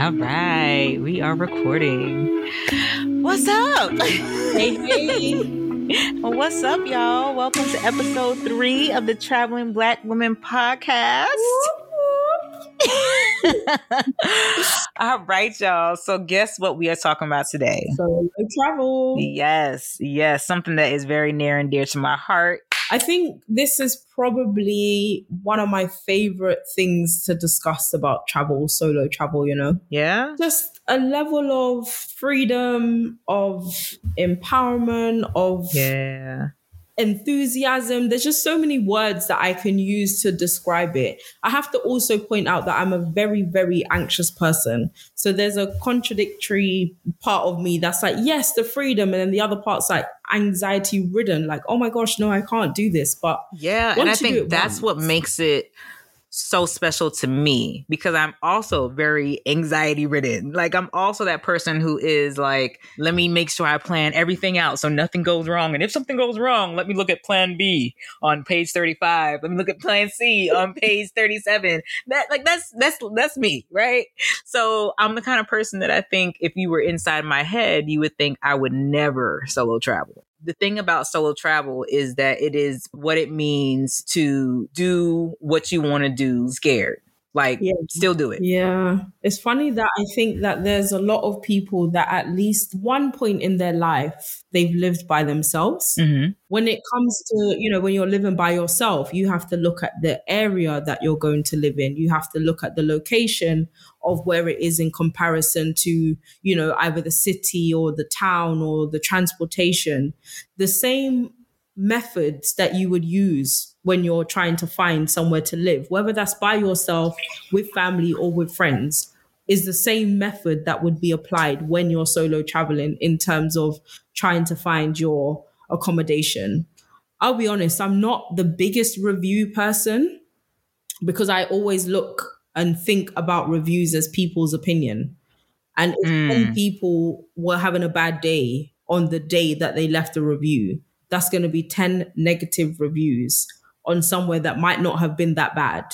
All right, we are recording. What's up? Hey, hey. What's up, y'all? Welcome to episode three of the Traveling Black Women podcast. All right, y'all. So, guess what we are talking about today? Solo travel. Yes, yes, something that is very near and dear to my heart. I think this is probably one of my favorite things to discuss about travel, solo travel, you know? Yeah. Just a level of freedom, of empowerment, of Yeah. Enthusiasm. There's just so many words that I can use to describe it. I have to also point out that I'm a very, very anxious person. So there's a contradictory part of me that's like, yes, the freedom. And then the other part's like anxiety ridden, like, oh my gosh, no, I can't do this. But Yeah, and I Once think that's what makes it so special to me because I'm also very anxiety ridden. Like I'm also that person who is like, let me make sure I plan everything out so nothing goes wrong. And if something goes wrong, let me look at plan B on page 35. Let me look at plan C on page 37. That like that's that's that's me, right? So I'm the kind of person that I think if you were inside my head, you would think I would never solo travel the thing about solo travel is that it is what it means to do what you want to do scared. Like, Yeah. still do it. Yeah. It's funny that I think that there's a lot of people that at least one point in their life they've lived by themselves. Mm-hmm. When it comes to, you know, when you're living by yourself, you have to look at the area that you're going to live in. You have to look at the location of where it is in comparison to, you know, either the city or the town or the transportation. The same methods that you would use when you're trying to find somewhere to live, whether that's by yourself, with family, or with friends, is the same method that would be applied when you're solo traveling in terms of trying to find your accommodation. I'll be honest, I'm not the biggest review person because I always look and think about reviews as people's opinion. And if Mm. 10 people were having a bad day on the day that they left the review, that's going to be 10 negative reviews on somewhere that might not have been that bad.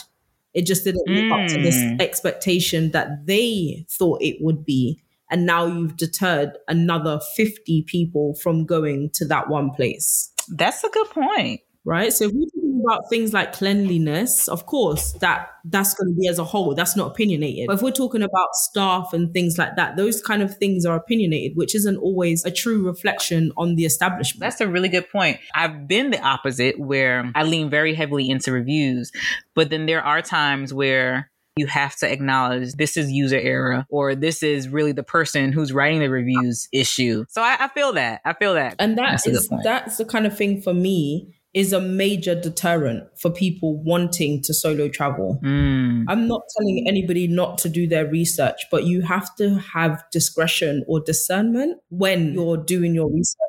It just didn't live up to this Mm. expectation that they thought it would be. And now you've deterred another 50 people from going to that one place That's a good point. right? So if talking about things like cleanliness, of course, that that's going to be as a whole. That's not opinionated. But if we're talking about staff and things like that, those kind of things are opinionated, which isn't always a true reflection on the establishment. That's a really good point. I've been the opposite where I lean very heavily into reviews, but then there are times where you have to acknowledge this is user error or this is really the person who's writing the reviews issue. So I, I feel that. I feel that. and that That's is that's the kind of thing for me is a major deterrent for people wanting to solo travel. Mm, I'm not telling anybody not to do their research, but you have to have discretion or discernment when you're doing your research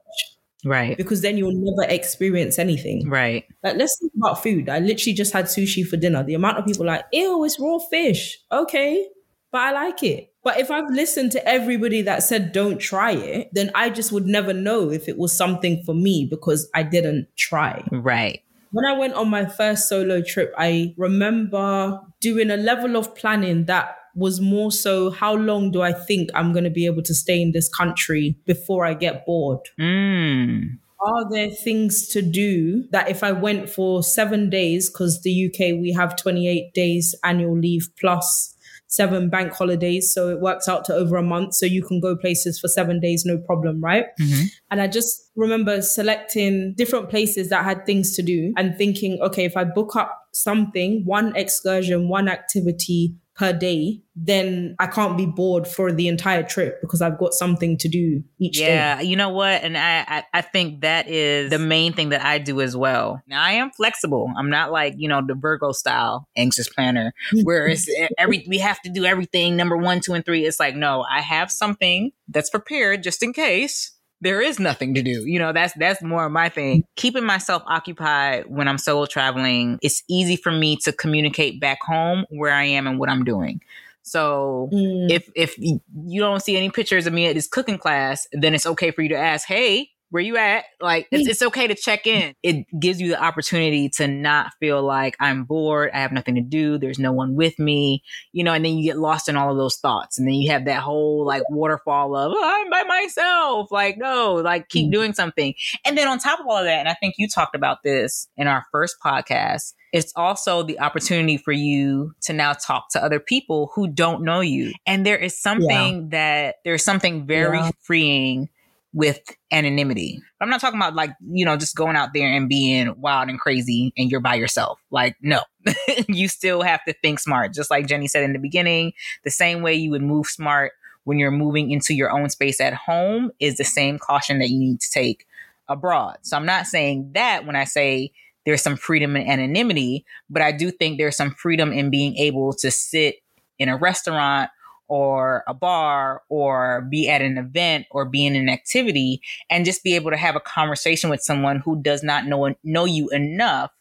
right. because then you'll never experience anything. Right. Like, let's think about food. I literally just had sushi for dinner. The amount of people like, ew, it's raw fish. Okay, but I like it. But if I've listened to everybody that said don't try it, then I just would never know if it was something for me because I didn't try. Right. When I went on my first solo trip, I remember doing a level of planning that was more so how long do I think I'm going to be able to stay in this country before I get bored? Mm. are there things to do that if I went for seven days, because the UK, we have 28 days annual leave plus seven bank holidays. So it works out to over a month. So you can go places for seven days, no problem, right? Mhm. And I just remember selecting different places that had things to do and thinking, okay, if I book up something, one excursion, one activity per day, then I can't be bored for the entire trip because I've got something to do each day. Yeah, you know what? And I, I I think that is the main thing that I do as well. Now I am flexible. I'm not like, you know, the Virgo style anxious planner where it's every we have to do everything number 1, 2 and 3. It's like, no, I have something that's prepared just in case there is nothing to do. You know, that's that's more of my thing. Keeping myself occupied when I'm solo traveling, it's easy for me to communicate back home where I am and what I'm doing. So Mm. if if you don't see any pictures of me at this cooking class, then it's okay for you to ask, "Hey, where you at? Like, it's, it's okay to check in. It gives you the opportunity to not feel like I'm bored. I have nothing to do. There's no one with me, you know, and then you get lost in all of those thoughts. And then you have that whole like waterfall of, oh, I'm by myself. Like, no, like keep mm-hmm. doing something. And then on top of all of that, and I think you talked about this in our first podcast, it's also the opportunity for you to now talk to other people who don't know you. And there is something yeah. that there's something very yeah. freeing with anonymity. I'm not talking about like, you know, just going out there and being wild and crazy and you're by yourself. Like, no, you still have to think smart. Just like Genny said in the beginning, the same way you would move smart when you're moving into your own space at home is the same caution that you need to take abroad. So I'm not saying that when I say there's some freedom in anonymity, but I do think there's some freedom in being able to sit in a restaurant or a bar or be at an event or be in an activity and just be able to have a conversation with someone who does not know know you enough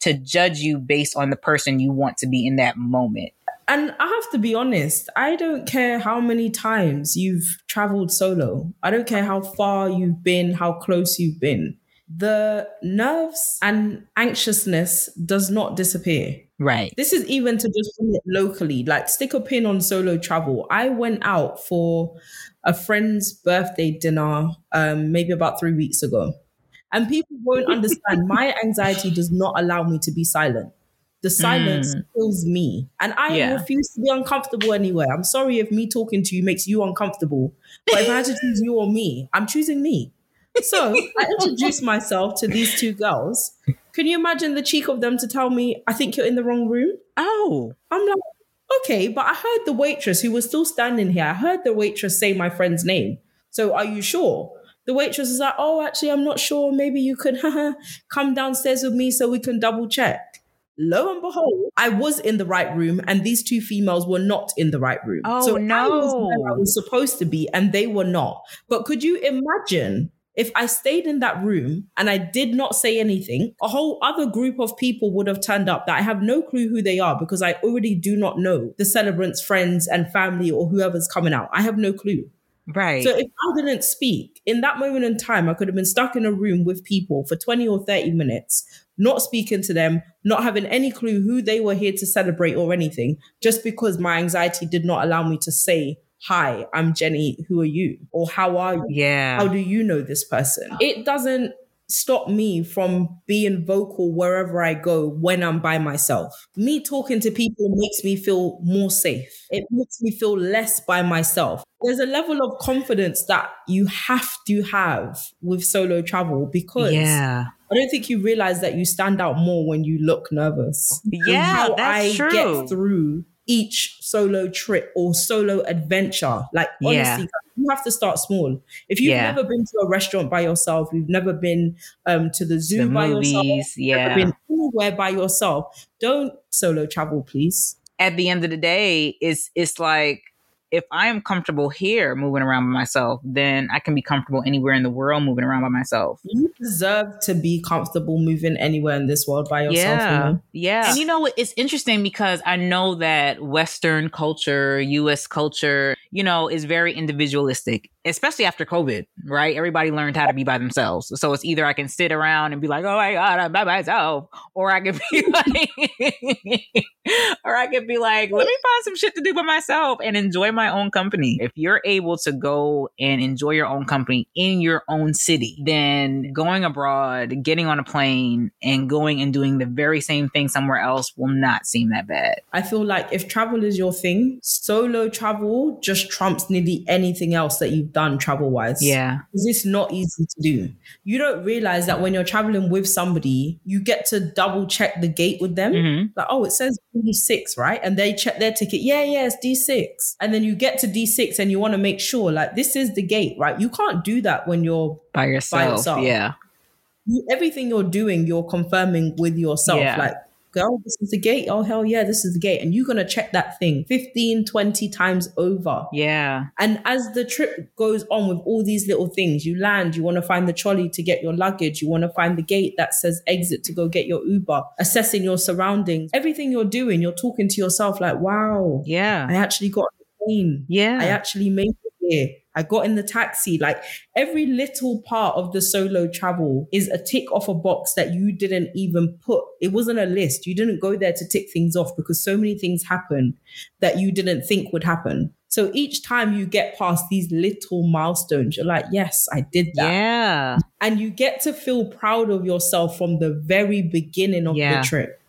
to judge you based on the person you want to be in that moment. And I have to be honest, I don't care how many times you've traveled solo. I don't care how far you've been, how close you've been the nerves and anxiousness does not disappear. Right. This is even to just bring it locally, like stick a pin on solo travel. I went out for a friend's birthday dinner um, maybe about three weeks ago. And people won't understand. My anxiety does not allow me to be silent. The silence mm. kills me. And I yeah. refuse to be uncomfortable anywhere. I'm sorry if me talking to you makes you uncomfortable. But if I had to choose you or me, I'm choosing me. So I introduced myself to these two girls. Can you imagine the cheek of them to tell me, I think you're in the wrong room? Oh. I'm like, okay, but I heard the waitress who was still standing here, I heard the waitress say my friend's name. So are you sure? The waitress is like, oh, actually, I'm not sure. Maybe you could come downstairs with me so we can double check. Lo and behold, I was in the right room and these two females were not in the right room. Oh, so no. I was where I was supposed to be and they were not. But could you imagine if I stayed in that room and I did not say anything, a whole other group of people would have turned up that I have no clue who they are because I already do not know the celebrants' friends and family or whoever's coming out. I have no clue. Right. So if I didn't speak in that moment in time, I could have been stuck in a room with people for 20 or 30 minutes, not speaking to them, not having any clue who they were here to celebrate or anything, just because my anxiety did not allow me to say hi, I'm Genny. Who are you? Or how are you? Yeah. How do you know this person? It doesn't stop me from being vocal wherever I go when I'm by myself. Me talking to people makes me feel more safe. It makes me feel less by myself. There's a level of confidence that you have to have with solo travel because yeah. I don't think you realize that you stand out more when you look nervous. Yeah, that's I true. get through each solo trip or solo adventure. Like honestly, yeah. you have to start small. If you've yeah. never been to a restaurant by yourself, you've never been um, to the zoo the by movies, yourself, yeah, been anywhere by yourself, don't solo travel, please. At the end of the day, it's it's like if I am comfortable here moving around by myself, then I can be comfortable anywhere in the world moving around by myself. You deserve to be comfortable moving anywhere in this world by yourself. Yeah. You know? Yeah. And you know, what it's interesting because I know that Western culture, US culture, you know, is very individualistic especially after COVID, right? Everybody learned how to be by themselves. So it's either I can sit around and be like, oh my God, I'm by myself, or I can be like, or I could be like, let me find some shit to do by myself and enjoy my own company. If you're able to go and enjoy your own company in your own city, then going abroad, getting on a plane and going and doing the very same thing somewhere else will not seem that bad. I feel like if travel is your thing, solo travel just trumps nearly anything else that you done travel wise. Yeah. Is this not easy to do? You don't realize that when you're traveling with somebody, you get to double check the gate with them. Mm-hmm. Like, oh, it says D6, right? And they check their ticket. Yeah, yeah, it's D6. And then you get to D6 and you want to make sure, like, this is the gate, right? You can't do that when you're by yourself. By yourself. Yeah. You, everything you're doing, you're confirming with yourself. Yeah. Like, go, this is the gate. Oh, hell yeah, this is the gate. And you're going to check that thing 15, 20 times over. Yeah. And as the trip goes on with all these little things, you land, you want to find the trolley to get your luggage, you want to find the gate that says exit to go get your Uber, assessing your surroundings. Everything you're doing, you're talking to yourself like, wow. Yeah. I actually got a plane. Yeah. I actually made it here. I got in the taxi. Like every little part of the solo travel is a tick off a box that you didn't even put. It wasn't a list. You didn't go there to tick things off because so many things happen that you didn't think would happen. So each time you get past these little milestones, you're like, yes, I did that. Yeah. And you get to feel proud of yourself from the very beginning of Yeah. the trip.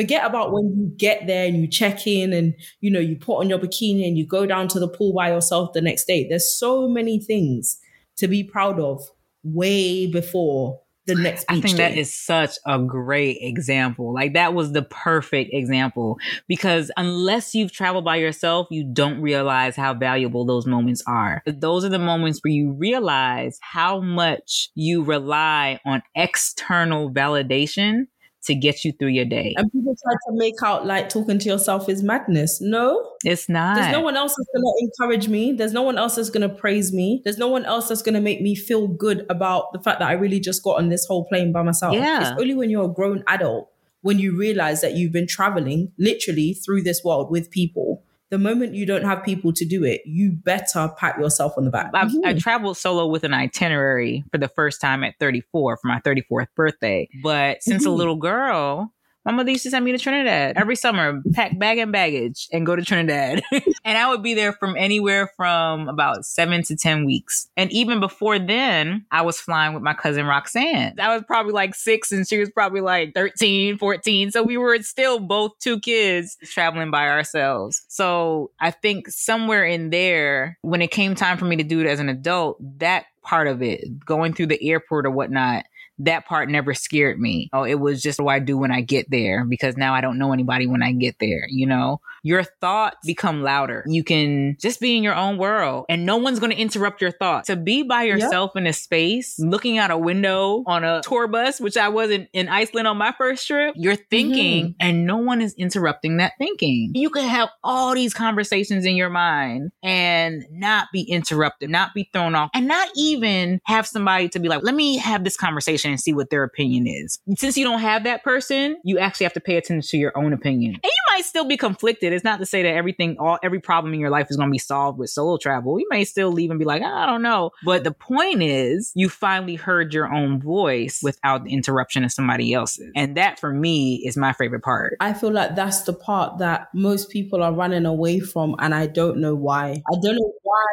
Forget about when you get there and you check in and you know you put on your bikini and you go down to the pool by yourself the next day. There's so many things to be proud of way before the next beach I think day. that is such a great example. Like that was the perfect example because unless you've traveled by yourself, you don't realize how valuable those moments are. Those are the moments where you realize how much you rely on external validation to get you through your day. and people try to make out like talking to yourself is madness. No, It's not. There's no one else that's going to encourage me. There's no one else that's going to praise me. There's no one else that's going to make me feel good about the fact that I really just got on this whole plane by myself. Yeah. It's only when you're a grown adult when you realize that you've been traveling literally through this world with people. The moment you don't have people to do it, you better pat yourself on the back. I've, I Mhm. traveled solo with an itinerary for the first time at 34 for my 34th birthday. But since a Mhm. little girl, my mother used to send me to Trinidad every summer, pack bag and baggage and go to Trinidad. and I would be there from anywhere from about seven to 10 weeks. And even before then, I was flying with my cousin Roxanne. I was probably like six and she was probably like 13, 14. So we were still both two kids traveling by ourselves. So I think somewhere in there, when it came time for me to do it as an adult, that part of it, going through the airport or whatnot, that part never scared me. Oh, it was just what I do when I get there because now I don't know anybody when I get there, you know? Your thoughts become louder. You can just be in your own world and no one's going to interrupt your thoughts. To be by yourself in a space, looking out a window on a tour bus, which I wasn't in Iceland on my first trip, you're mm-hmm. thinking and no one is interrupting that thinking. You can have all these conversations in your mind and not be interrupted, not be thrown off, and not even have somebody to be like, let me have this conversation and see what their opinion is. Since you don't have that person, you actually have to pay attention to your own opinion. And you might still be conflicted. It's not to say that everything, all every problem in your life is going to be solved with solo travel. You may still leave and be like, I don't know. But the point is, you finally heard your own voice without the interruption of somebody else's. And that for me is my favorite part. I feel like that's the part that most people are running away from, and I don't know why. I don't know why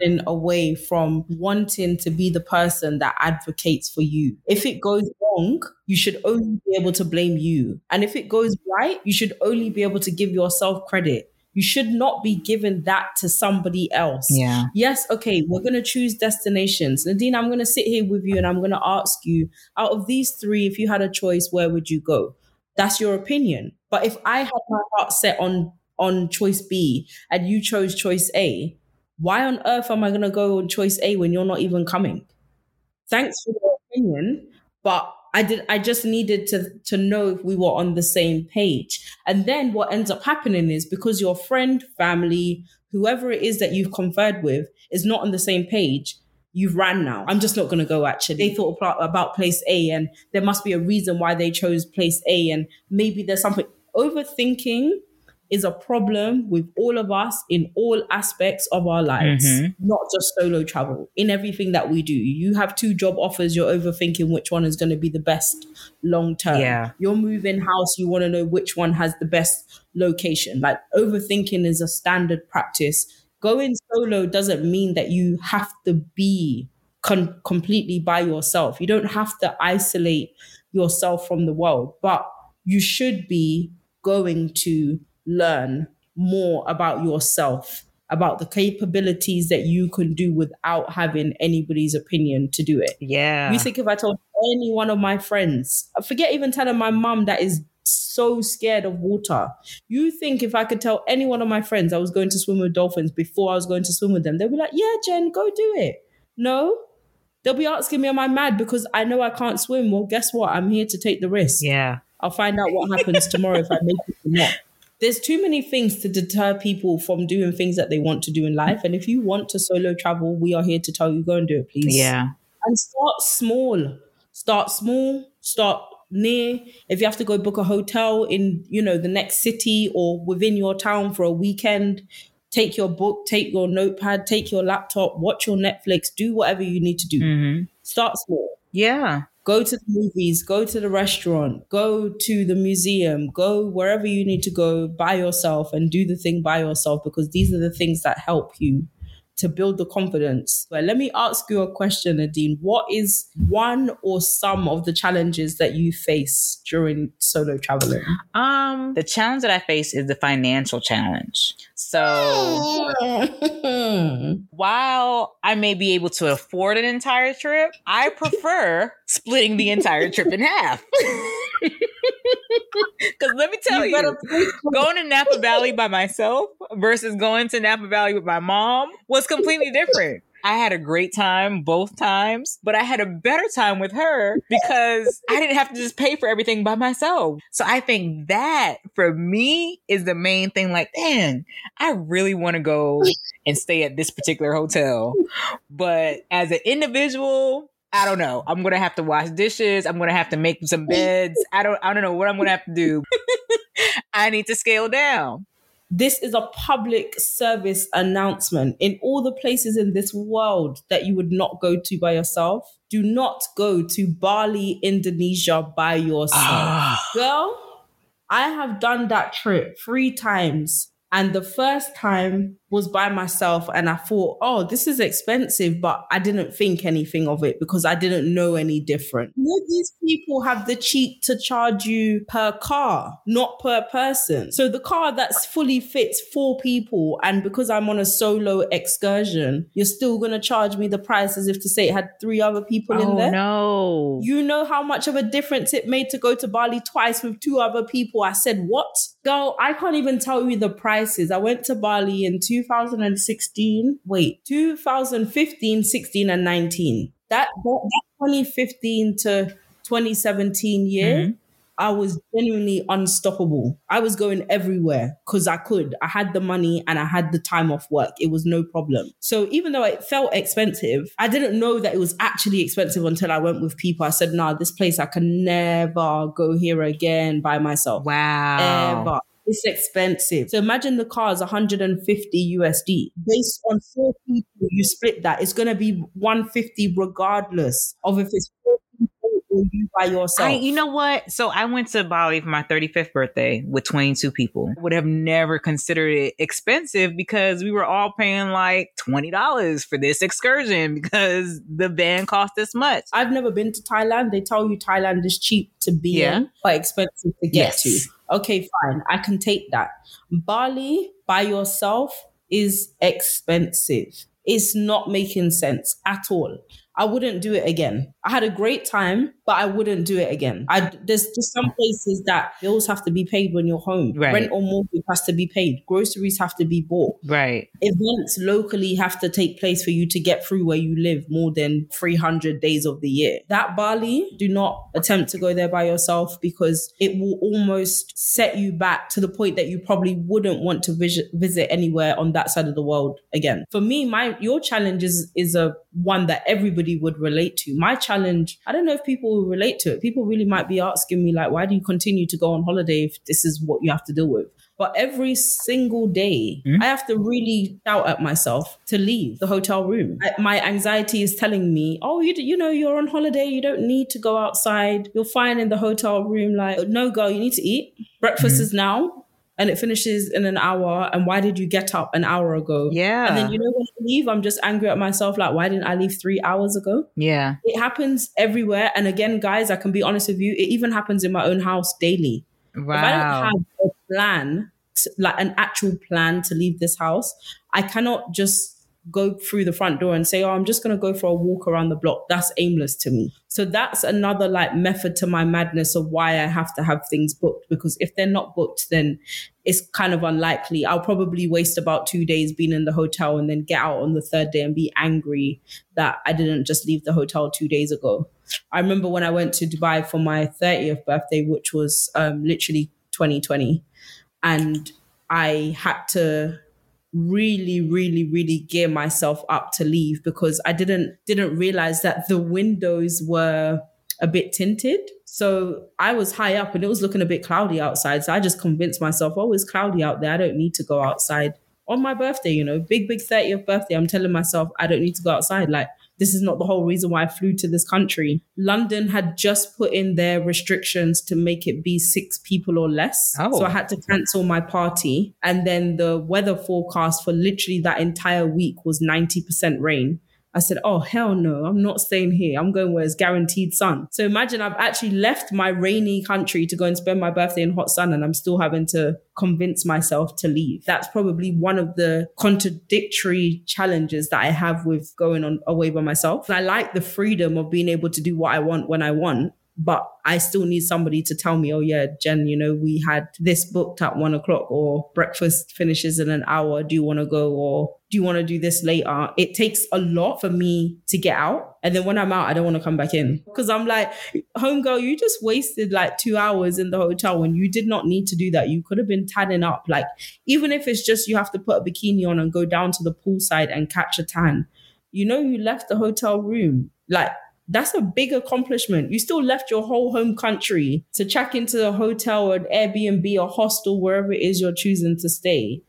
running away from wanting to be the person that advocates for you. If it goes wrong, you should only be able to blame you. And if it goes right, you should only be able to give yourself credit. You should not be giving that to somebody else. Yeah. Yes, okay, we're going to choose destinations. Nadine, I'm going to sit here with you and I'm going to ask you out of these three, if you had a choice, where would you go? That's your opinion. But if I had my heart set on on choice B and you chose choice A, why on earth am I going to go on choice A when you're not even coming? Thanks for your opinion, but I did. I just needed to to know if we were on the same page. And then what ends up happening is because your friend, family, whoever it is that you've conferred with is not on the same page. You've ran now. I'm just not going to go. Actually, they thought about place A, and there must be a reason why they chose place A, and maybe there's something. Overthinking is a problem with all of us in all aspects of our lives, Mhm. not just solo travel, in everything that we do. You have two job offers, you're overthinking which one is going to be the best long term. Yeah. You're moving house, you want to know which one has the best location. Like overthinking is a standard practice. Going solo doesn't mean that you have to be con- completely by yourself. You don't have to isolate yourself from the world, but you should be going to learn more about yourself, about the capabilities that you can do without having anybody's opinion to do it. Yeah. You think if I told any one of my friends, I forget even telling my mum that is so scared of water. You think if I could tell any one of my friends I was going to swim with dolphins before I was going to swim with them, they'll be like, yeah, Jen, go do it. No. They'll be asking me, am I mad because I know I can't swim? Well, guess what? I'm here to take the risk. yeah. I'll find out what happens tomorrow if I make it or not. There's too many things to deter people from doing things that they want to do in life. And if you want to solo travel, we are here to tell you go and do it, please. Yeah. And start small. Start small. Start near. If you have to go book a hotel in, you know, the next city or within your town for a weekend, take your book, take your notepad, take your laptop, watch your Netflix, do whatever you need to do. Mm-hmm. Start small. Yeah. Go to the movies, go to the restaurant, go to the museum, go wherever you need to go by yourself and do the thing by yourself because these are the things that help you to build the confidence. But let me ask you a question, Nadine. What is one or some of the challenges that you face during solo traveling? Um, the challenge that I face is the financial challenge. So while I may be able to afford an entire trip, I prefer splitting the entire trip in half. Because let me tell you, you going to Napa Valley by myself versus going to Napa Valley with my mom was completely different. I had a great time both times, but I had a better time with her because I didn't have to just pay for everything by myself. So I think that for me is the main thing. Like, dang, I really want to go and stay at this particular hotel. But as an individual, I don't know. I'm gonna have to wash dishes. I'm gonna have to make some beds. I don't. I don't know what I'm gonna have to do. I need to scale down. This is a public service announcement. In all the places in this world that you would not go to by yourself, do not go to Bali, Indonesia by yourself. Ah. Girl, I have done that trip three times. And the first time was by myself and I thought, oh, this is expensive, but I didn't think anything of it because I didn't know any different. Would these people have the cheek to charge you per car, not per person? So the car that's fully fits four people, and because I'm on a solo excursion, you're still gonna charge me the price as if to say it had three other people oh, in there. No. You know how much of a difference it made to go to Bali twice with two other people. I said, What? Girl, I can't even tell you the prices. I went to Bali in two 2016, wait, 2015, 16, and 19. That, that, that 2015 to 2017 year, mm-hmm. I was genuinely unstoppable. I was going everywhere because I could. I had the money and I had the time off work. It was no problem. So even though it felt expensive, I didn't know that it was actually expensive until I went with people. I said, nah, this place, I can never go here again by myself. Wow. Ever. It's expensive. So imagine the car is 150 USD. Based on four people, you split that. It's going to be 150 regardless of if it's four people or you by yourself. I, you know what? So I went to Bali for my 35th birthday with 22 people. Would have never considered it expensive because we were all paying like $20 for this excursion because the van cost this much. I've never been to Thailand. They tell you Thailand is cheap to be yeah. in, but expensive to get yes. to. Okay, fine. I can take that. Bali by yourself is expensive. It's not making sense at all. I wouldn't do it again. I had a great time, but I wouldn't do it again. I there's just some places that bills have to be paid when you're home. Right. Rent or mortgage has to be paid. Groceries have to be bought. Right. Events locally have to take place for you to get through where you live more than 300 days of the year. That Bali, do not attempt to go there by yourself because it will almost set you back to the point that you probably wouldn't want to visit visit anywhere on that side of the world again. For me, my your challenge is is a one that everybody would relate to. My challenge, I don't know if people will relate to it. People really might be asking me, like, why do you continue to go on holiday if this is what you have to deal with? But every single day, mm-hmm. I have to really shout at myself to leave the hotel room. I, my anxiety is telling me, oh, you, you know, you're on holiday. You don't need to go outside. You're fine in the hotel room. Like, no, girl, you need to eat. Breakfast mm-hmm. is now and it finishes in an hour. And why did you get up an hour ago? Yeah. And then you know when I leave, I'm just angry at myself. Like, why didn't I leave three hours ago? Yeah. It happens everywhere. And again, guys, I can be honest with you, it even happens in my own house daily. Wow. If I don't have a plan, like an actual plan to leave this house, I cannot just go through the front door and say, Oh, I'm just going to go for a walk around the block. That's aimless to me. So that's another like method to my madness of why I have to have things booked because if they're not booked, then it's kind of unlikely. I'll probably waste about two days being in the hotel and then get out on the third day and be angry that I didn't just leave the hotel two days ago. I remember when I went to Dubai for my 30th birthday, which was um, literally 2020, and I had to really really really gear myself up to leave because i didn't didn't realize that the windows were a bit tinted. So i was high up and it was looking a bit cloudy outside. So i just convinced myself oh it's cloudy out there. I don't need to go outside on my birthday, you know, big, big 30th birthday, I'm telling myself I don't need to go outside. Like, this is not the whole reason why I flew to this country. London had just put in their restrictions to make it be six people or less. Oh. So I oh. had to cancel my party. And then the weather forecast for literally that entire week was 90% rain. I said, oh, hell no, I'm not staying here. I'm going where it's guaranteed sun. So imagine I've actually left my rainy country to go and spend my birthday in hot sun and I'm still having to convince myself to leave. That's probably one of the contradictory challenges that I have with going on away by myself. I like the freedom of being able to do what I want when I want but I still need somebody to tell me, oh yeah, Jen, you know, we had this booked at one o'clock or breakfast finishes in an hour. Do you want to go or do you want to do this later? It takes a lot for me to get out. And then when I'm out, I don't want to come back in because I'm like, homegirl, you just wasted like two hours in the hotel when you did not need to do that. You could have been tanning up. Like, even if it's just you have to put a bikini on and go down to the poolside and catch a tan, you know, you left the hotel room. Like, that's a big accomplishment. You still left your whole home country to check into a hotel or an Airbnb or hostel, wherever it is you're choosing to stay.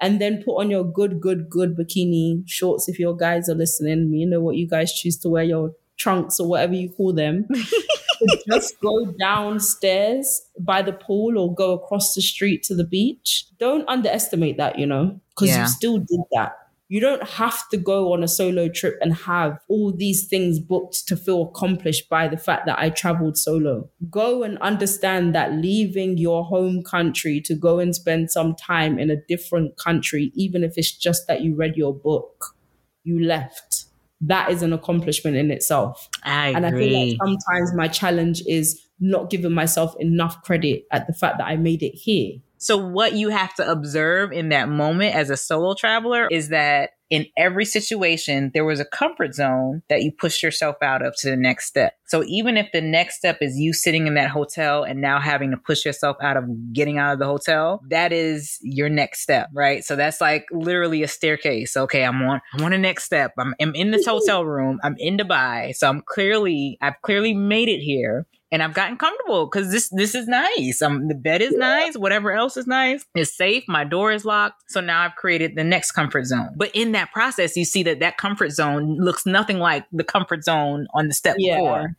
And then put on your good, good, good bikini shorts if your guys are listening. You know what you guys choose to wear, your trunks or whatever you call them. just go downstairs by the pool or go across the street to the beach. Don't underestimate that, you know, because yeah. you still did that. You don't have to go on a solo trip and have all these things booked to feel accomplished by the fact that I traveled solo. Go and understand that leaving your home country to go and spend some time in a different country, even if it's just that you read your book, you left. That is an accomplishment in itself. I and agree. I feel like sometimes my challenge is not giving myself enough credit at the fact that I made it here. So, what you have to observe in that moment as a solo traveler is that in every situation, there was a comfort zone that you pushed yourself out of to the next step. So, even if the next step is you sitting in that hotel and now having to push yourself out of getting out of the hotel, that is your next step, right? So, that's like literally a staircase. Okay, I'm on, I'm on the next step. I'm, I'm in this mm-hmm. hotel room. I'm in Dubai. So, I'm clearly, I've clearly made it here and I've gotten comfortable because this this is nice. Um, the bed is nice. Whatever else is nice. It's safe. My door is locked. So now I've created the next comfort zone. But in that process, you see that that comfort zone looks nothing like the comfort zone on the step yeah. before.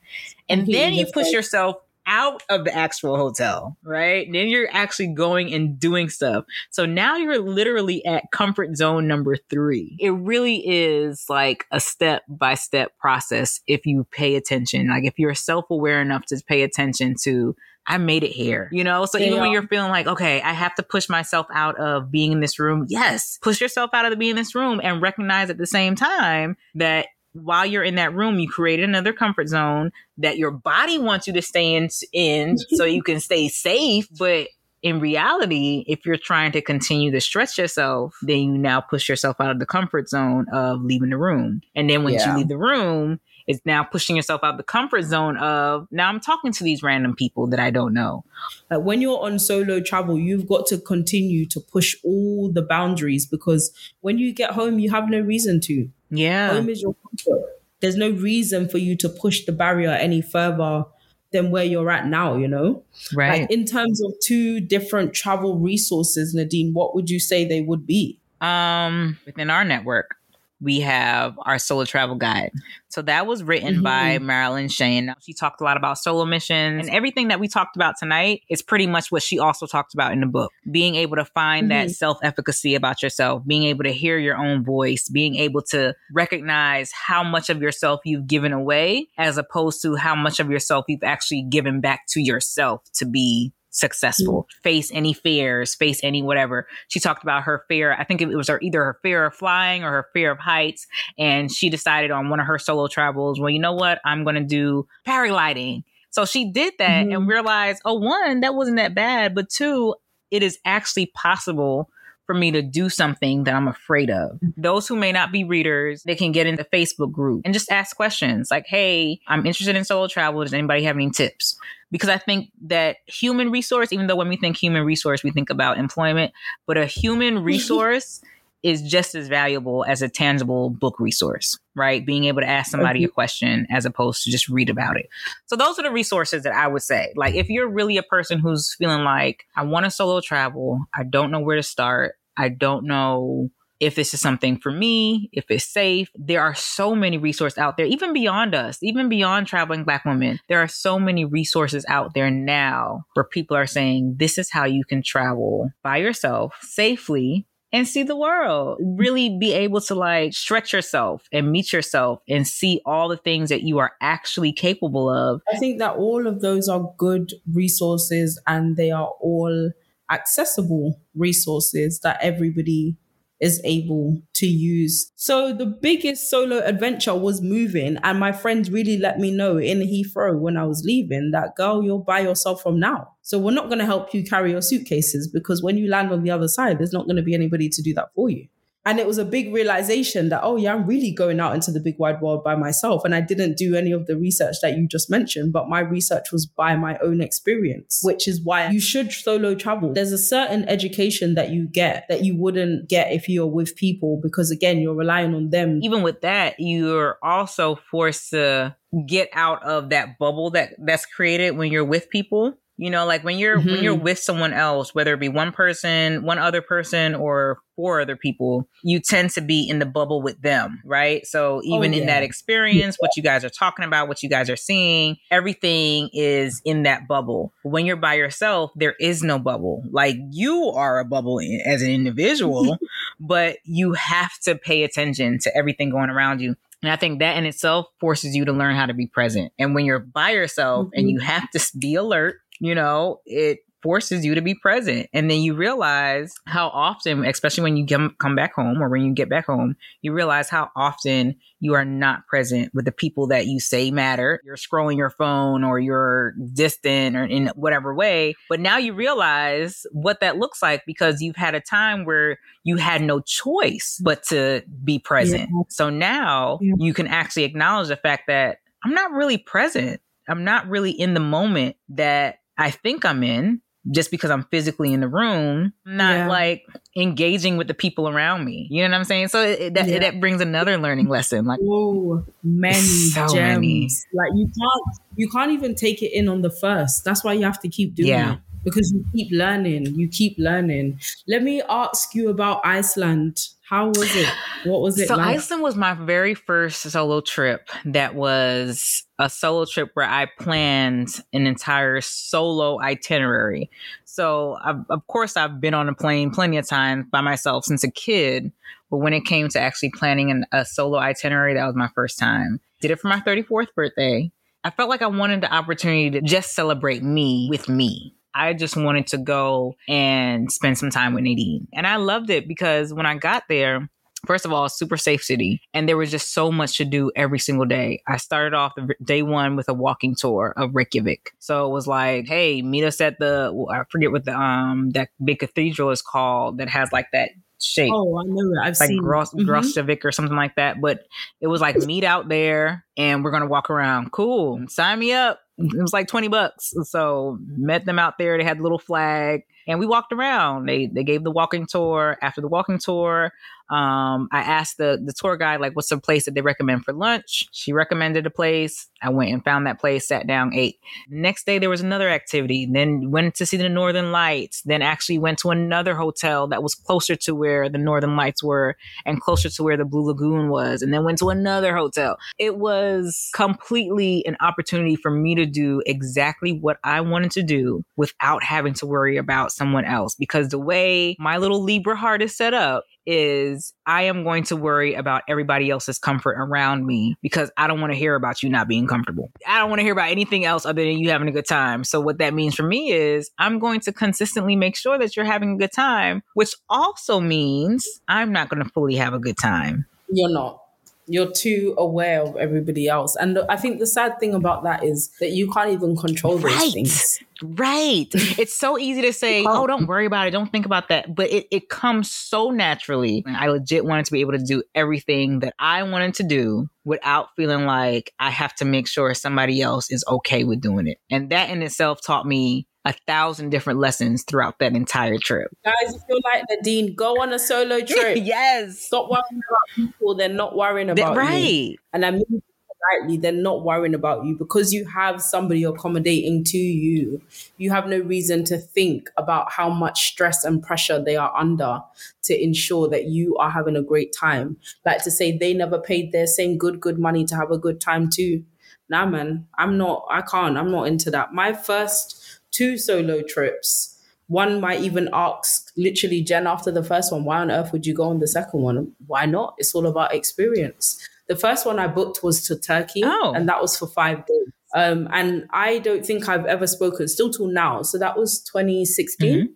And then you push yourself out of the actual hotel, right? Then you're actually going and doing stuff. So now you're literally at comfort zone number three. It really is like a step by step process if you pay attention. Like if you're self aware enough to pay attention to I made it here, you know? So even when you're feeling like, okay, I have to push myself out of being in this room. Yes, push yourself out of the being in this room and recognize at the same time that while you're in that room, you create another comfort zone that your body wants you to stay in, in so you can stay safe. But in reality, if you're trying to continue to stretch yourself, then you now push yourself out of the comfort zone of leaving the room. And then once yeah. you leave the room, it's now pushing yourself out the comfort zone of now I'm talking to these random people that I don't know. Like when you're on solo travel, you've got to continue to push all the boundaries because when you get home, you have no reason to. Yeah. Home is your comfort. There's no reason for you to push the barrier any further than where you're at now, you know? Right. Like in terms of two different travel resources, Nadine, what would you say they would be? Um, within our network we have our solo travel guide. So that was written mm-hmm. by Marilyn Shane. She talked a lot about solo missions and everything that we talked about tonight is pretty much what she also talked about in the book. Being able to find mm-hmm. that self efficacy about yourself, being able to hear your own voice, being able to recognize how much of yourself you've given away as opposed to how much of yourself you've actually given back to yourself to be successful, mm-hmm. face any fears, face any whatever. She talked about her fear. I think it was her, either her fear of flying or her fear of heights. And she decided on one of her solo travels, well, you know what? I'm going to do paragliding. So she did that mm-hmm. and realized, oh, one, that wasn't that bad. But two, it is actually possible for me to do something that I'm afraid of. Mm-hmm. Those who may not be readers, they can get in the Facebook group and just ask questions like, Hey, I'm interested in solo travel. Does anybody have any tips? Because I think that human resource, even though when we think human resource, we think about employment, but a human resource is just as valuable as a tangible book resource, right? Being able to ask somebody a mm-hmm. question as opposed to just read about it. So those are the resources that I would say. Like if you're really a person who's feeling like I want to solo travel, I don't know where to start. I don't know if this is something for me, if it's safe. There are so many resources out there, even beyond us, even beyond traveling Black women. There are so many resources out there now where people are saying, this is how you can travel by yourself safely and see the world. Really be able to like stretch yourself and meet yourself and see all the things that you are actually capable of. I think that all of those are good resources and they are all accessible resources that everybody is able to use. So the biggest solo adventure was moving. And my friends really let me know in Heathrow when I was leaving that girl, you're by yourself from now. So we're not going to help you carry your suitcases because when you land on the other side, there's not going to be anybody to do that for you. And it was a big realization that, oh, yeah, I'm really going out into the big wide world by myself. And I didn't do any of the research that you just mentioned, but my research was by my own experience, which is why you should solo travel. There's a certain education that you get that you wouldn't get if you're with people, because again, you're relying on them. Even with that, you're also forced to get out of that bubble that that's created when you're with people you know, like when you're mm-hmm. when you're mm-hmm. with someone else, whether it be one person, one other person, or four other people, you tend to be in the bubble with them, right? So oh, even oh, yeah. in that experience, what you guys are talking about, what you guys are seeing, everything is in that bubble. When you're by yourself, there is no bubble. Like you are a bubble as an individual, but you have to pay attention to everything going around you. And I think that in itself forces you to learn how to be present. And when you're by yourself mm-hmm. and you have to be alert you know, it forces you to be present. And then you realize how often, especially when you come back home or when you get back home, you realize how often you are not present with the people that you say matter. You're scrolling your phone or you're distant or in whatever way. But now you realize what that looks like because you've had a time where you had no choice but to be present. Yeah. So now yeah. you can actually acknowledge the fact that I'm not really present. I'm not really in the moment that I think I'm in just because I'm physically in the room, not yeah. like engaging with the people around me. You know what I'm saying? So it, that, yeah. that brings another learning lesson. Like, oh, many so gems. Many. Like you can't, you can't even take it in on the first. That's why you have to keep doing yeah. it because you keep learning. You keep learning. Let me ask you about Iceland. How was it? What was it? So like? Iceland was my very first solo trip. That was a solo trip where I planned an entire solo itinerary. So I've, of course I've been on a plane plenty of times by myself since a kid, but when it came to actually planning an, a solo itinerary, that was my first time. Did it for my 34th birthday. I felt like I wanted the opportunity to just celebrate me with me. I just wanted to go and spend some time with Nadine. And I loved it because when I got there, First of all, super safe city. And there was just so much to do every single day. I started off the day one with a walking tour of Reykjavik. So it was like, hey, meet us at the, I forget what the, um, that big cathedral is called that has like that shape. Oh, I know it. I've like seen Gross, mm-hmm. or something like that. But it was like meet out there and we're gonna walk around. Cool. Sign me up. It was like 20 bucks. So met them out there. They had a little flag and we walked around. They they gave the walking tour. After the walking tour, um, I asked the the tour guide like, "What's a place that they recommend for lunch?" She recommended a place. I went and found that place, sat down, ate. Next day there was another activity. Then went to see the Northern Lights. Then actually went to another hotel that was closer to where the Northern Lights were and closer to where the Blue Lagoon was. And then went to another hotel. It was completely an opportunity for me to do exactly what I wanted to do without having to worry about someone else. Because the way my little Libra heart is set up, is I am going to worry about everybody else's comfort around me because I don't want to hear about you not being comfortable. I don't want to hear about anything else other than you having a good time. So what that means for me is I'm going to consistently make sure that you're having a good time, which also means I'm not going to fully have a good time. You're not you're too aware of everybody else. And I think the sad thing about that is that you can't even control those right. things. Right. it's so easy to say, oh, don't worry about it. Don't think about that. But it, it comes so naturally. I legit wanted to be able to do everything that I wanted to do without feeling like I have to make sure somebody else is okay with doing it. And that in itself taught me a thousand different lessons throughout that entire trip. Guys, if you're like Nadine, go on a solo trip. yes. Stop worrying about people. They're not worrying about right. you. And I mean slightly, they're not worrying about you because you have somebody accommodating to you. You have no reason to think about how much stress and pressure they are under to ensure that you are having a great time. Like to say they never paid their same good, good money to have a good time too. Nah, man, I'm not, I can't, I'm not into that. My first two solo trips, one might even ask literally Jen after the first one, why on earth would you go on the second one? Why not? It's all about experience. The first one I booked was to Turkey, Oh. and that was for five days. Um, and I don't think I've ever spoken, still till now. So that was 2016.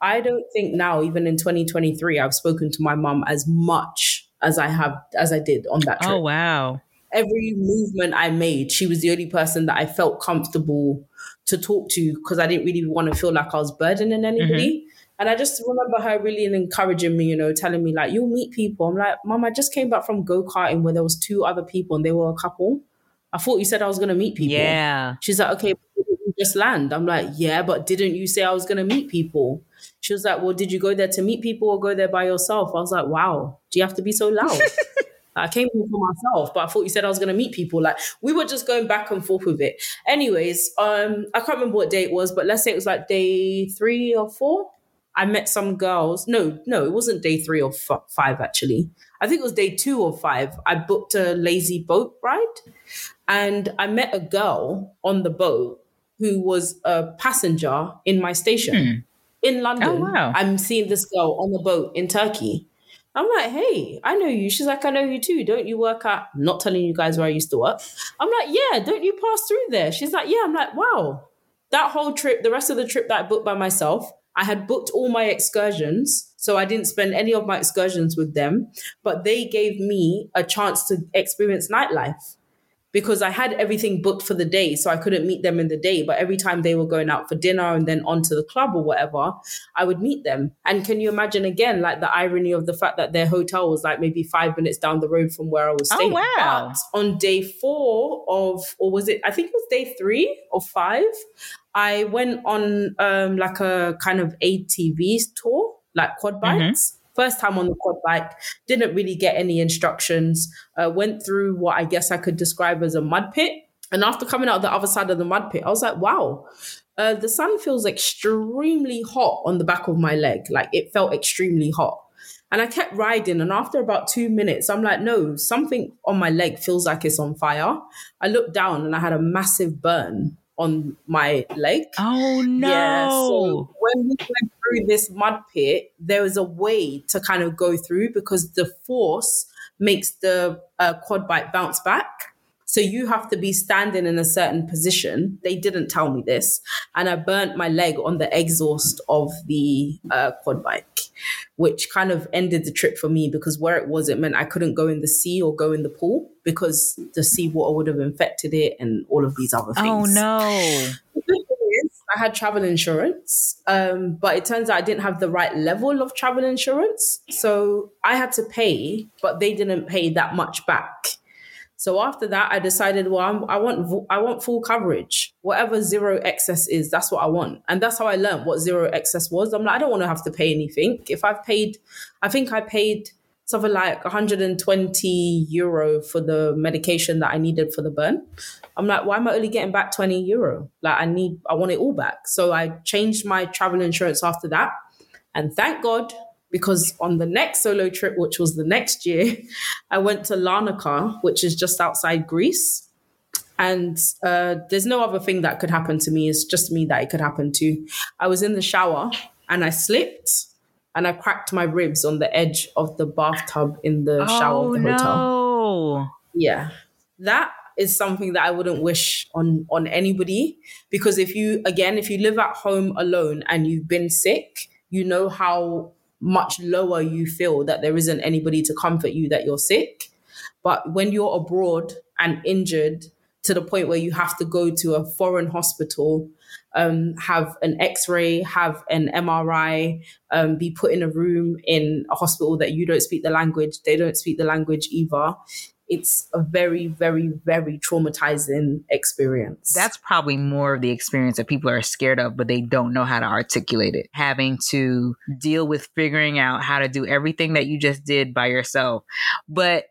I don't think now, even in 2023, I've spoken to my mum as much as I have as I did on that trip Oh wow. Every movement I made, she was the only person that I felt comfortable to talk to because I didn't really want to feel like I was burdening anybody. Mm-hmm. And I just remember her really encouraging me, you know, telling me like, "You'll meet people." I'm like, "Mom, I just came back from go karting where there was two other people and they were a couple. I thought you said I was gonna meet people." Yeah. She's like, "Okay, but didn't you just land." I'm like, "Yeah, but didn't you say I was gonna meet people?" She was like, "Well, did you go there to meet people or go there by yourself?" I was like, "Wow, do you have to be so loud?" I came here for myself, but I thought you said I was going to meet people. Like we were just going back and forth with it. Anyways, um, I can't remember what day it was, but let's say it was like day three or four. I met some girls. No, no, it wasn't day three or f- five actually. I think it was day two or five. I booked a lazy boat ride, and I met a girl on the boat who was a passenger in my station in London. Oh, wow. I'm seeing this girl on the boat in Turkey. I'm like, hey, I know you. She's like, I know you too. Don't you work at? I'm not telling you guys where I used to work. I'm like, yeah. Don't you pass through there? She's like, yeah. I'm like, wow. That whole trip, the rest of the trip that I booked by myself, I had booked all my excursions, so I didn't spend any of my excursions with them. But they gave me a chance to experience nightlife because I had everything booked for the day, so I couldn't meet them in the day. But every time they were going out for dinner and then on to the club or whatever, I would meet them. And can you imagine again, like the irony of the fact that their hotel was like maybe five minutes down the road from where I was staying? Oh, staying? wow. But on day four of, or was it, I think it was day three or five, I went on um, like a kind of ATV tour, like quad bikes. First time on the quad bike, didn't really get any instructions. Uh, went through what I guess I could describe as a mud pit. And after coming out the other side of the mud pit, I was like, wow, uh, the sun feels extremely hot on the back of my leg. Like it felt extremely hot. And I kept riding. And after about two minutes, I'm like, no, something on my leg feels like it's on fire. I looked down and I had a massive burn on my leg. Oh no. Yeah. So when we went through this mud pit, there was a way to kind of go through because the force makes the uh, quad bike bounce back. So you have to be standing in a certain position. They didn't tell me this, and I burnt my leg on the exhaust of the uh, quad bike, which kind of ended the trip for me because where it was, it meant I couldn't go in the sea or go in the pool because the seawater would have infected it and all of these other things. oh no. The good thing is, I had travel insurance, um, but it turns out I didn't have the right level of travel insurance. So I had to pay, but they didn't pay that much back. So after that, I decided, well, I'm, I want I want full coverage. Whatever zero excess is, that's what I want, and that's how I learned what zero excess was. I'm like, I don't want to have to pay anything. If I've paid, I think I paid something like 120 euro for the medication that I needed for the burn. I'm like, why am I only getting back 20 euro? Like, I need, I want it all back. So I changed my travel insurance after that. And thank God, because on the next solo trip, which was the next year, I went to Larnaca, which is just outside Greece. And uh, there's no other thing that could happen to me. It's just me that it could happen to. I was in the shower and I slipped and I cracked my ribs on the edge of the bathtub in the shower oh of the hotel no. yeah that is something that i wouldn't wish on on anybody because if you again if you live at home alone and you've been sick you know how much lower you feel that there isn't anybody to comfort you that you're sick. But when you're abroad and injured to the point where you have to go to a foreign hospital um, have an x-ray have an mri um, be put in a room in a hospital that you don't speak the language they don't speak the language either it's a very very very traumatizing experience That's probably more of the experience that people are scared of, but they don't know how to articulate it. Having to deal with figuring out how to do everything that you just did by yourself. But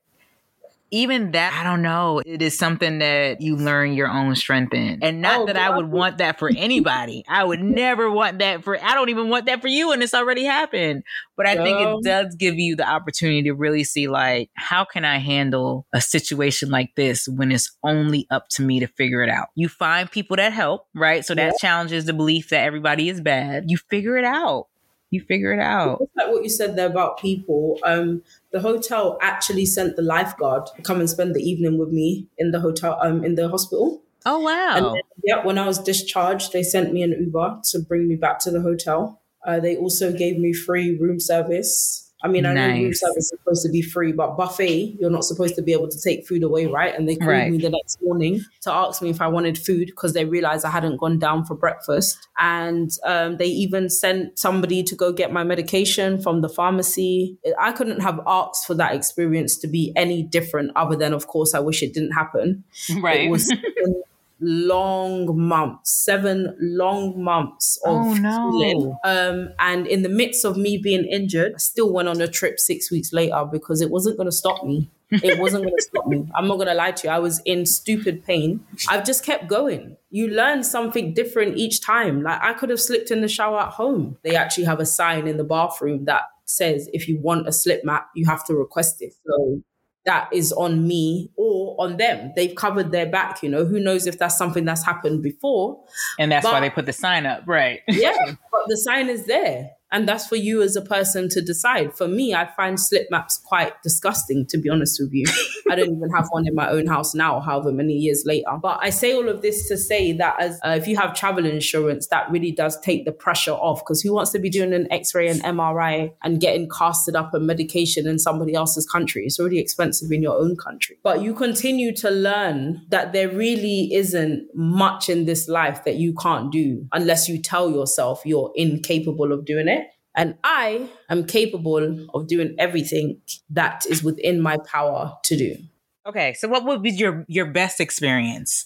even that, I don't know. It is something that you learn your own strength in. And not oh, that I would want that for anybody. I would never want that for, I don't even want that for you. And it's already happened. But I think it does give you the opportunity to really see, like, how can I handle a situation like this when it's only up to me to figure it out? You find people that help, right? So that yeah. challenges the belief that everybody is bad. You figure it out you figure it out. It's like what you said there about people. Um, the hotel actually sent the lifeguard to come and spend the evening with me in the hotel, um, in the hospital. Oh wow! And then, yeah, when I was discharged, they sent me an Uber to bring me back to the hotel. Uh, they also gave me free room service I mean, I nice. know room service is supposed to be free, but buffet, you're not supposed to be able to take food away, right? And they called right. me the next morning to ask me if I wanted food because they realized I hadn't gone down for breakfast. And um, they even sent somebody to go get my medication from the pharmacy. I couldn't have asked for that experience to be any different, other than, of course, I wish it didn't happen. Right. It was long months, seven long months of oh, no. healing. Um, and in the midst of me being injured, I still went on a trip six weeks later because it wasn't going to stop me. It wasn't going to stop me. I'm not going to lie to you. I was in stupid pain. I've just kept going. You learn something different each time. Like I could have slipped in the shower at home. They actually have a sign in the bathroom that says if you want a slip mat, you have to request it. So that is on me or on them. They've covered their back, you know. Who knows if that's something that's happened before? And that's but, why they put the sign up, right? yeah, but the sign is there. And that's for you as a person to decide. For me, I find slip maps quite disgusting, to be honest with you. I don't even have one in my own house now, however many years later. But I say all of this to say that as uh, if you have travel insurance, that really does take the pressure off. Because who wants to be doing an X-ray and MRI and getting casted up and medication in somebody else's country? It's already expensive in your own country. But you continue to learn that there really isn't much in this life that you can't do unless you tell yourself you're incapable of doing it. And I am capable of doing everything that is within my power to do. Okay, so what would be your your best experience?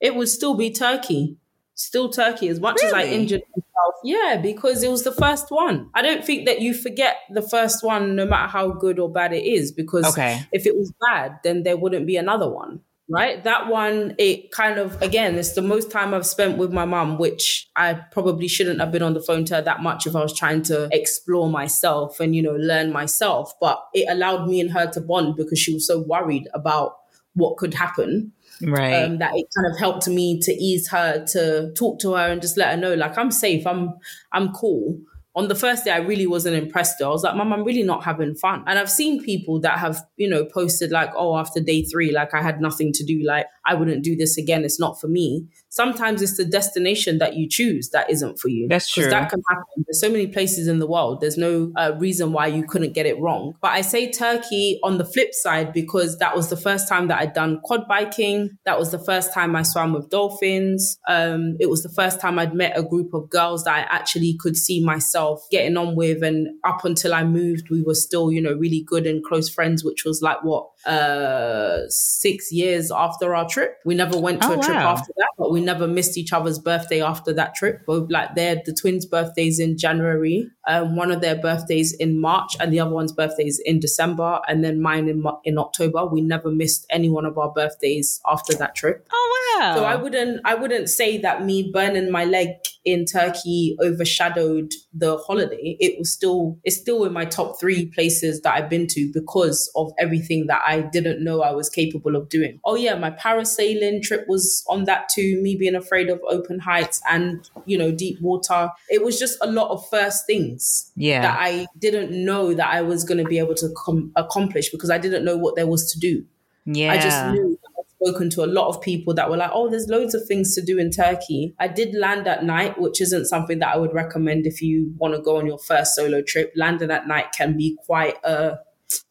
It would still be Turkey. Still Turkey, as much really? as I injured myself. Yeah, because it was the first one. I don't think that you forget the first one, no matter how good or bad it is, because okay. if it was bad, then there wouldn't be another one right? That one, it kind of, again, it's the most time I've spent with my mum, which I probably shouldn't have been on the phone to her that much if I was trying to explore myself and, you know, learn myself. But it allowed me and her to bond because she was so worried about what could happen. Right. Um, that it kind of helped me to ease her to talk to her and just let her know, like, I'm safe, I'm, I'm cool on the first day, I really wasn't impressed. I was like, Mom, I'm really not having fun. And I've seen people that have, you know, posted like, oh, after day three, like I had nothing to do. Like, I wouldn't do this again. It's not for me. Sometimes it's the destination that you choose that isn't for you. That's true. That can happen. There's so many places in the world. There's no uh, reason why you couldn't get it wrong. But I say Turkey on the flip side because that was the first time that I'd done quad biking. That was the first time I swam with dolphins. Um, it was the first time I'd met a group of girls that I actually could see myself getting on with. And up until I moved, we were still, you know, really good and close friends, which was like what uh six years after our trip. We never went to oh, a trip wow. after that, but we never missed each other's birthday after that trip. Both like they're the twins' birthdays in January, um, one of their birthdays in March, and the other one's birthdays in December, and then mine in in October. We never missed any one of our birthdays after that trip. Oh wow! So I wouldn't I wouldn't say that me burning my leg in Turkey overshadowed the holiday. It was still it's still in my top three places that I've been to because of everything that I didn't know I was capable of doing. Oh yeah, my parasailing trip was on that too. Me being afraid of open heights and you know deep water. It was just a lot of first things. Yeah, that I didn't know that I was going to be able to com- accomplish because I didn't know what there was to do. Yeah, I just knew spoken to a lot of people that were like, oh, there's loads of things to do in Turkey. I did land at night, which isn't something that I would recommend if you want to go on your first solo trip. Landing at night can be quite a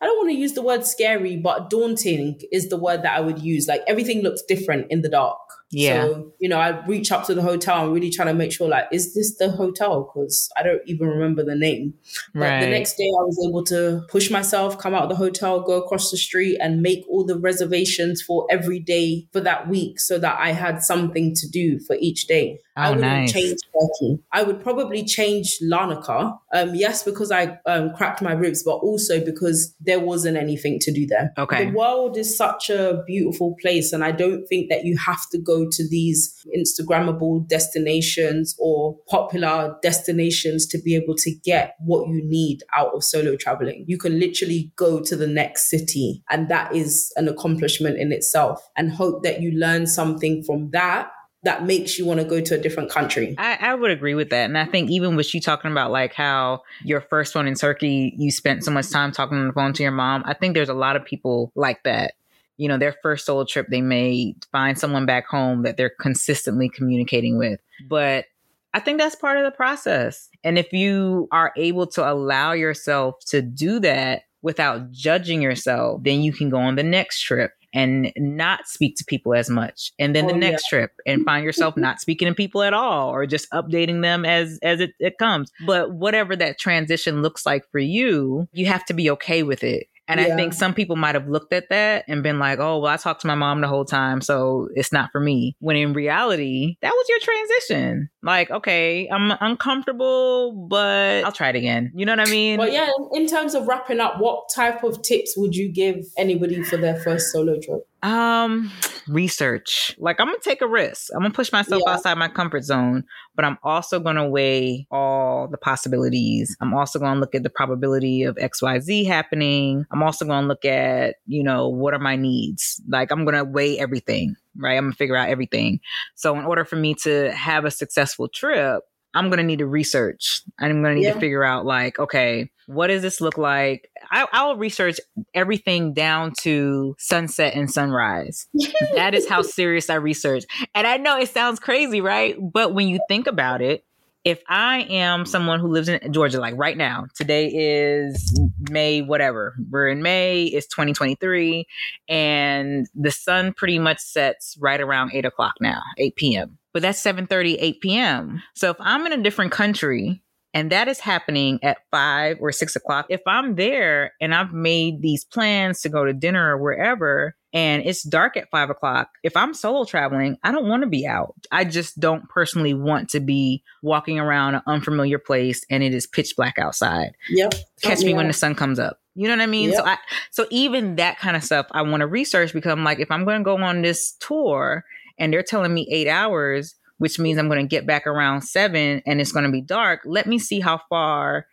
I don't want to use the word scary, but daunting is the word that I would use. Like everything looks different in the dark. Yeah. So, you know, I reach up to the hotel and really trying to make sure, like, is this the hotel? Because I don't even remember the name. But Right. the next day, I was able to push myself, come out of the hotel, go across the street, and make all the reservations for every day for that week so that I had something to do for each day. I Oh, wouldn't nice. change Turkey. I would probably change Larnaca. Um, yes, because I um, cracked my ribs, but also because there wasn't anything to do there. Okay. The world is such a beautiful place, and I don't think that you have to go to these Instagrammable destinations or popular destinations to be able to get what you need out of solo traveling. You can literally go to the next city, and that is an accomplishment in itself, and hope that you learn something from that that makes you want to go to a different country. I, I would agree with that. And I think even with you talking about like how your first one in Turkey, you spent so much time talking on the phone to your mom. I think there's a lot of people like that. You know, their first solo trip, they may find someone back home that they're consistently communicating with. But I think that's part of the process. And if you are able to allow yourself to do that without judging yourself, then you can go on the next trip and not speak to people as much. And then the Oh, yeah. next trip and find yourself not speaking to people at all or just updating them as as it, it comes. But whatever that transition looks like for you, you have to be okay with it. And I think some people might have looked at that and been like, oh, well, I talked to my mom the whole time, so it's not for me. When in reality, that was your transition. Like, okay, I'm uncomfortable, but I'll try it again. You know what I mean? But yeah, in terms of wrapping up, what type of tips would you give anybody for their first solo trip? Um, research. Like I'm gonna take a risk. I'm gonna push myself Yeah. outside my comfort zone, but I'm also gonna weigh all the possibilities. I'm also gonna look at the probability of XYZ happening. I'm also gonna look at, you know, what are my needs? Like I'm gonna weigh everything, right? I'm gonna figure out everything. So in order for me to have a successful trip, I'm going to need to research. I'm going to need Yeah. to figure out, like, okay, what does this look like? I, I'll research everything down to sunset and sunrise. that is how serious I research. And I know it sounds crazy, right? But when you think about it, if I am someone who lives in Georgia, like right now, today is May, whatever. We're in May, it's 2023, and the sun pretty much sets right around 8 o'clock now, 8 p.m. But that's 7 30, 8 p.m. So if I'm in a different country and that is happening at five or six o'clock. If I'm there and I've made these plans to go to dinner or wherever, and it's dark at five o'clock, if I'm solo traveling, I don't want to be out. I just don't personally want to be walking around an unfamiliar place and it is pitch black outside. Yep. Catch me when the sun comes up. You know what I mean? So I so even that kind of stuff I want to research because I'm like, if I'm going to go on this tour and they're telling me eight hours, which means I'm going to get back around seven and it's going to be dark. Let me see how far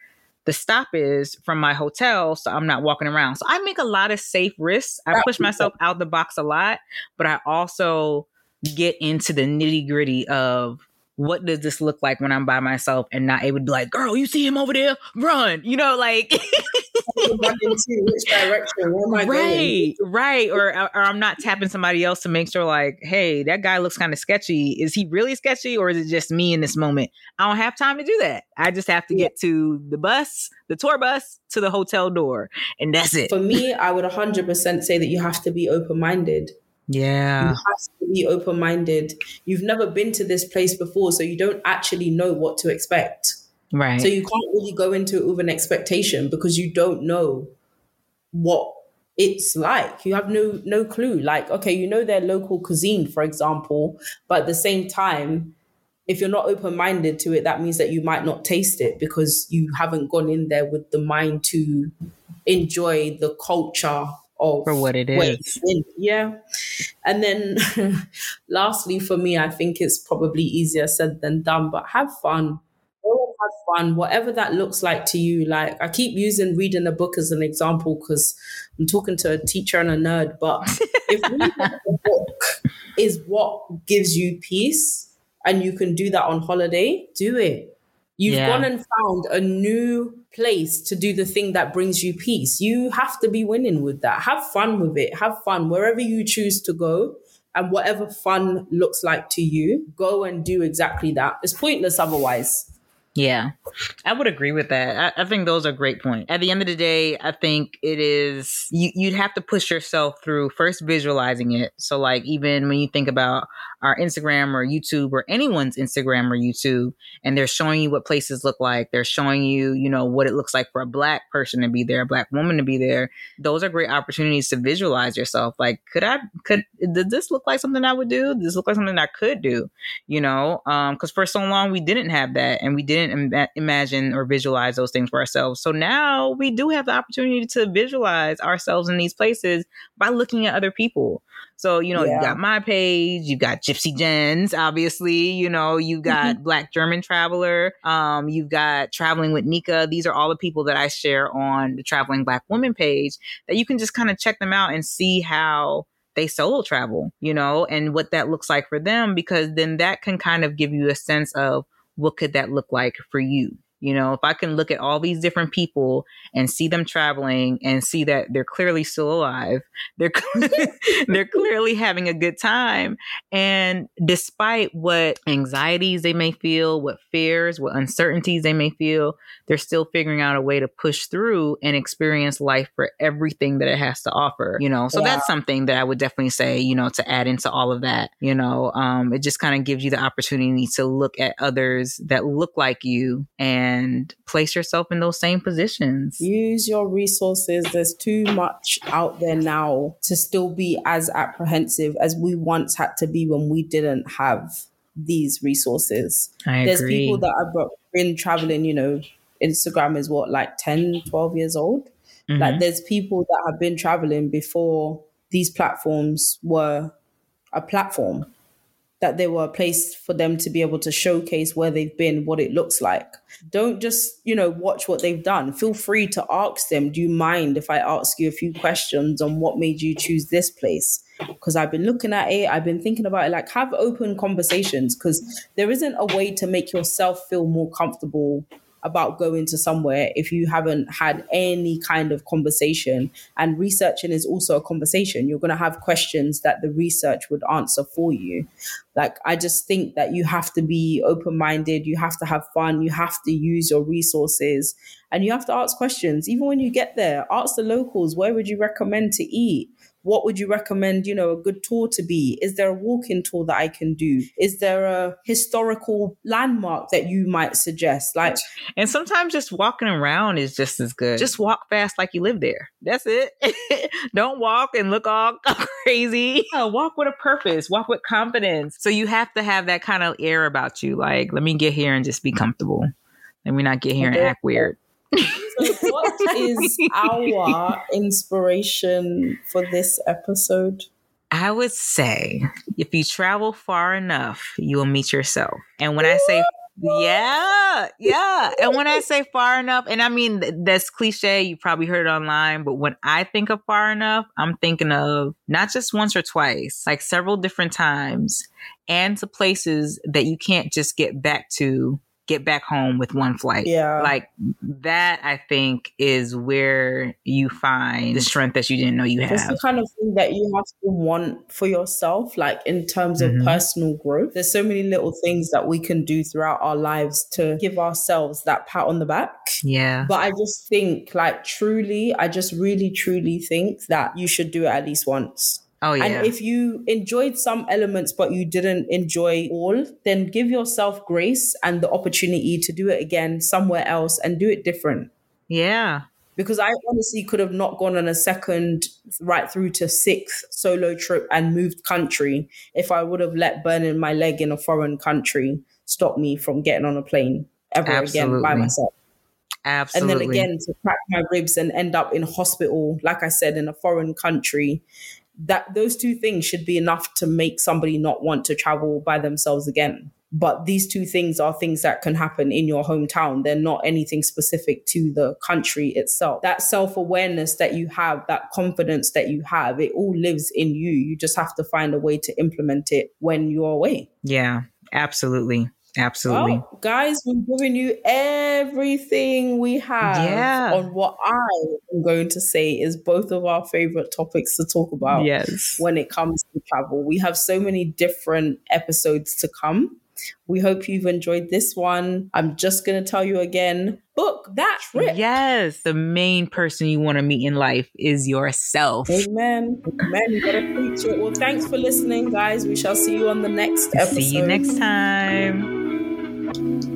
the stop is from my hotel so I'm not walking around. So I make a lot of safe risks. I push myself out the box a lot, but I also get into the nitty gritty of what does this look like when I'm by myself and not able to be like, girl, you see him over there? Run. You know, like which direction? Where am I going? right, right. Or uh, or I'm not tapping somebody else to make sure, like, hey, that guy looks kind of sketchy. Is he really sketchy, or is it just me in this moment? I don't have time to do that. I just have to Yeah. get to the bus, the tour bus, to the hotel door, and that's it. For me, I would 100% say that you have to be open minded. Yeah. You have to be open minded. You've never been to this place before, so you don't actually know what to expect. Right. So you can't really go into it with an expectation because you don't know what it's like. You have no no clue. Like, okay, you know their local cuisine, for example, but at the same time, if you're not open minded to it, that means that you might not taste it because you haven't gone in there with the mind to enjoy the culture of For what it is. Yeah. And then lastly, for me, I think it's probably easier said than done, but have fun. Have fun, whatever that looks like to you. Like I keep using reading a book as an example because I'm talking to a teacher and a nerd, but if reading a book is what gives you peace and you can do that on holiday, do it. You've Yeah. gone and found a new place to do the thing that brings you peace. You have to be winning with that. Have fun with it. Have fun wherever you choose to go. And whatever fun looks like to you, go and do exactly that. It's pointless otherwise. Yeah, I would agree with that. I, I, think those are great points. At the end of the day, I think it is you, you'd have to push yourself through first visualizing it. So, like, even when you think about our Instagram or YouTube or anyone's Instagram or YouTube, and they're showing you what places look like, they're showing you, you know, what it looks like for a black person to be there, a black woman to be there. Those are great opportunities to visualize yourself. Like, could I, could, did this look like something I would do? This look like something I could do? You know, um, because for so long we didn't have that and we didn't Im- imagine or visualize those things for ourselves. So now we do have the opportunity to visualize ourselves in these places by looking at other people. So, you know, yeah. you got my page, you've got Gypsy Jens, obviously, you know, you got Black German Traveler, um, you've got Traveling with Nika. These are all the people that I share on the Traveling Black Woman page that you can just kind of check them out and see how they solo travel, you know, and what that looks like for them, because then that can kind of give you a sense of what could that look like for you you know, if I can look at all these different people and see them traveling and see that they're clearly still alive, they're they're clearly having a good time, and despite what anxieties they may feel, what fears, what uncertainties they may feel, they're still figuring out a way to push through and experience life for everything that it has to offer. You know, so yeah. that's something that I would definitely say, you know, to add into all of that. You know, um, it just kind of gives you the opportunity to look at others that look like you and and place yourself in those same positions. Use your resources. There's too much out there now to still be as apprehensive as we once had to be when we didn't have these resources. I There's agree. people that have been traveling, you know, Instagram is what, like 10, 12 years old? Mm-hmm. Like there's people that have been traveling before these platforms were a platform that they were a place for them to be able to showcase where they've been, what it looks like. Don't just, you know, watch what they've done. Feel free to ask them, do you mind if I ask you a few questions on what made you choose this place? Because I've been looking at it, I've been thinking about it, like have open conversations because there isn't a way to make yourself feel more comfortable about going to somewhere if you haven't had any kind of conversation. And researching is also a conversation. You're going to have questions that the research would answer for you. Like, I just think that you have to be open minded, you have to have fun, you have to use your resources, and you have to ask questions. Even when you get there, ask the locals, where would you recommend to eat? What would you recommend, you know, a good tour to be? Is there a walk-in tour that I can do? Is there a historical landmark that you might suggest? Like And sometimes just walking around is just as good. Just walk fast like you live there. That's it. Don't walk and look all crazy. Yeah, walk with a purpose, walk with confidence. So you have to have that kind of air about you. Like, let me get here and just be comfortable. Let me not get here and act weird. So, what is our inspiration for this episode? I would say if you travel far enough, you will meet yourself. And when I say yeah, yeah. And when I say far enough, and I mean that's cliche, you probably heard it online, but when I think of far enough, I'm thinking of not just once or twice, like several different times, and to places that you can't just get back to get back home with one flight. Yeah. Like that, I think, is where you find the strength that you didn't know you had. It's the kind of thing that you have to want for yourself, like in terms of mm-hmm. personal growth. There's so many little things that we can do throughout our lives to give ourselves that pat on the back. Yeah. But I just think, like, truly, I just really, truly think that you should do it at least once. Oh, yeah. And if you enjoyed some elements, but you didn't enjoy all, then give yourself grace and the opportunity to do it again somewhere else and do it different. Yeah. Because I honestly could have not gone on a second right through to sixth solo trip and moved country if I would have let burning my leg in a foreign country stop me from getting on a plane ever Absolutely. again by myself. Absolutely. And then again to crack my ribs and end up in hospital, like I said, in a foreign country that those two things should be enough to make somebody not want to travel by themselves again. But these two things are things that can happen in your hometown. They're not anything specific to the country itself. That self awareness that you have, that confidence that you have, it all lives in you. You just have to find a way to implement it when you're away. Yeah, absolutely. Absolutely. Well, guys, we've given you everything we have yeah. on what I am going to say is both of our favorite topics to talk about yes. when it comes to travel. We have so many different episodes to come. We hope you've enjoyed this one. I'm just going to tell you again book that trip. Yes. The main person you want to meet in life is yourself. Amen. Amen. You got to preach it. Well, thanks for listening, guys. We shall see you on the next episode. See you next time. Bye.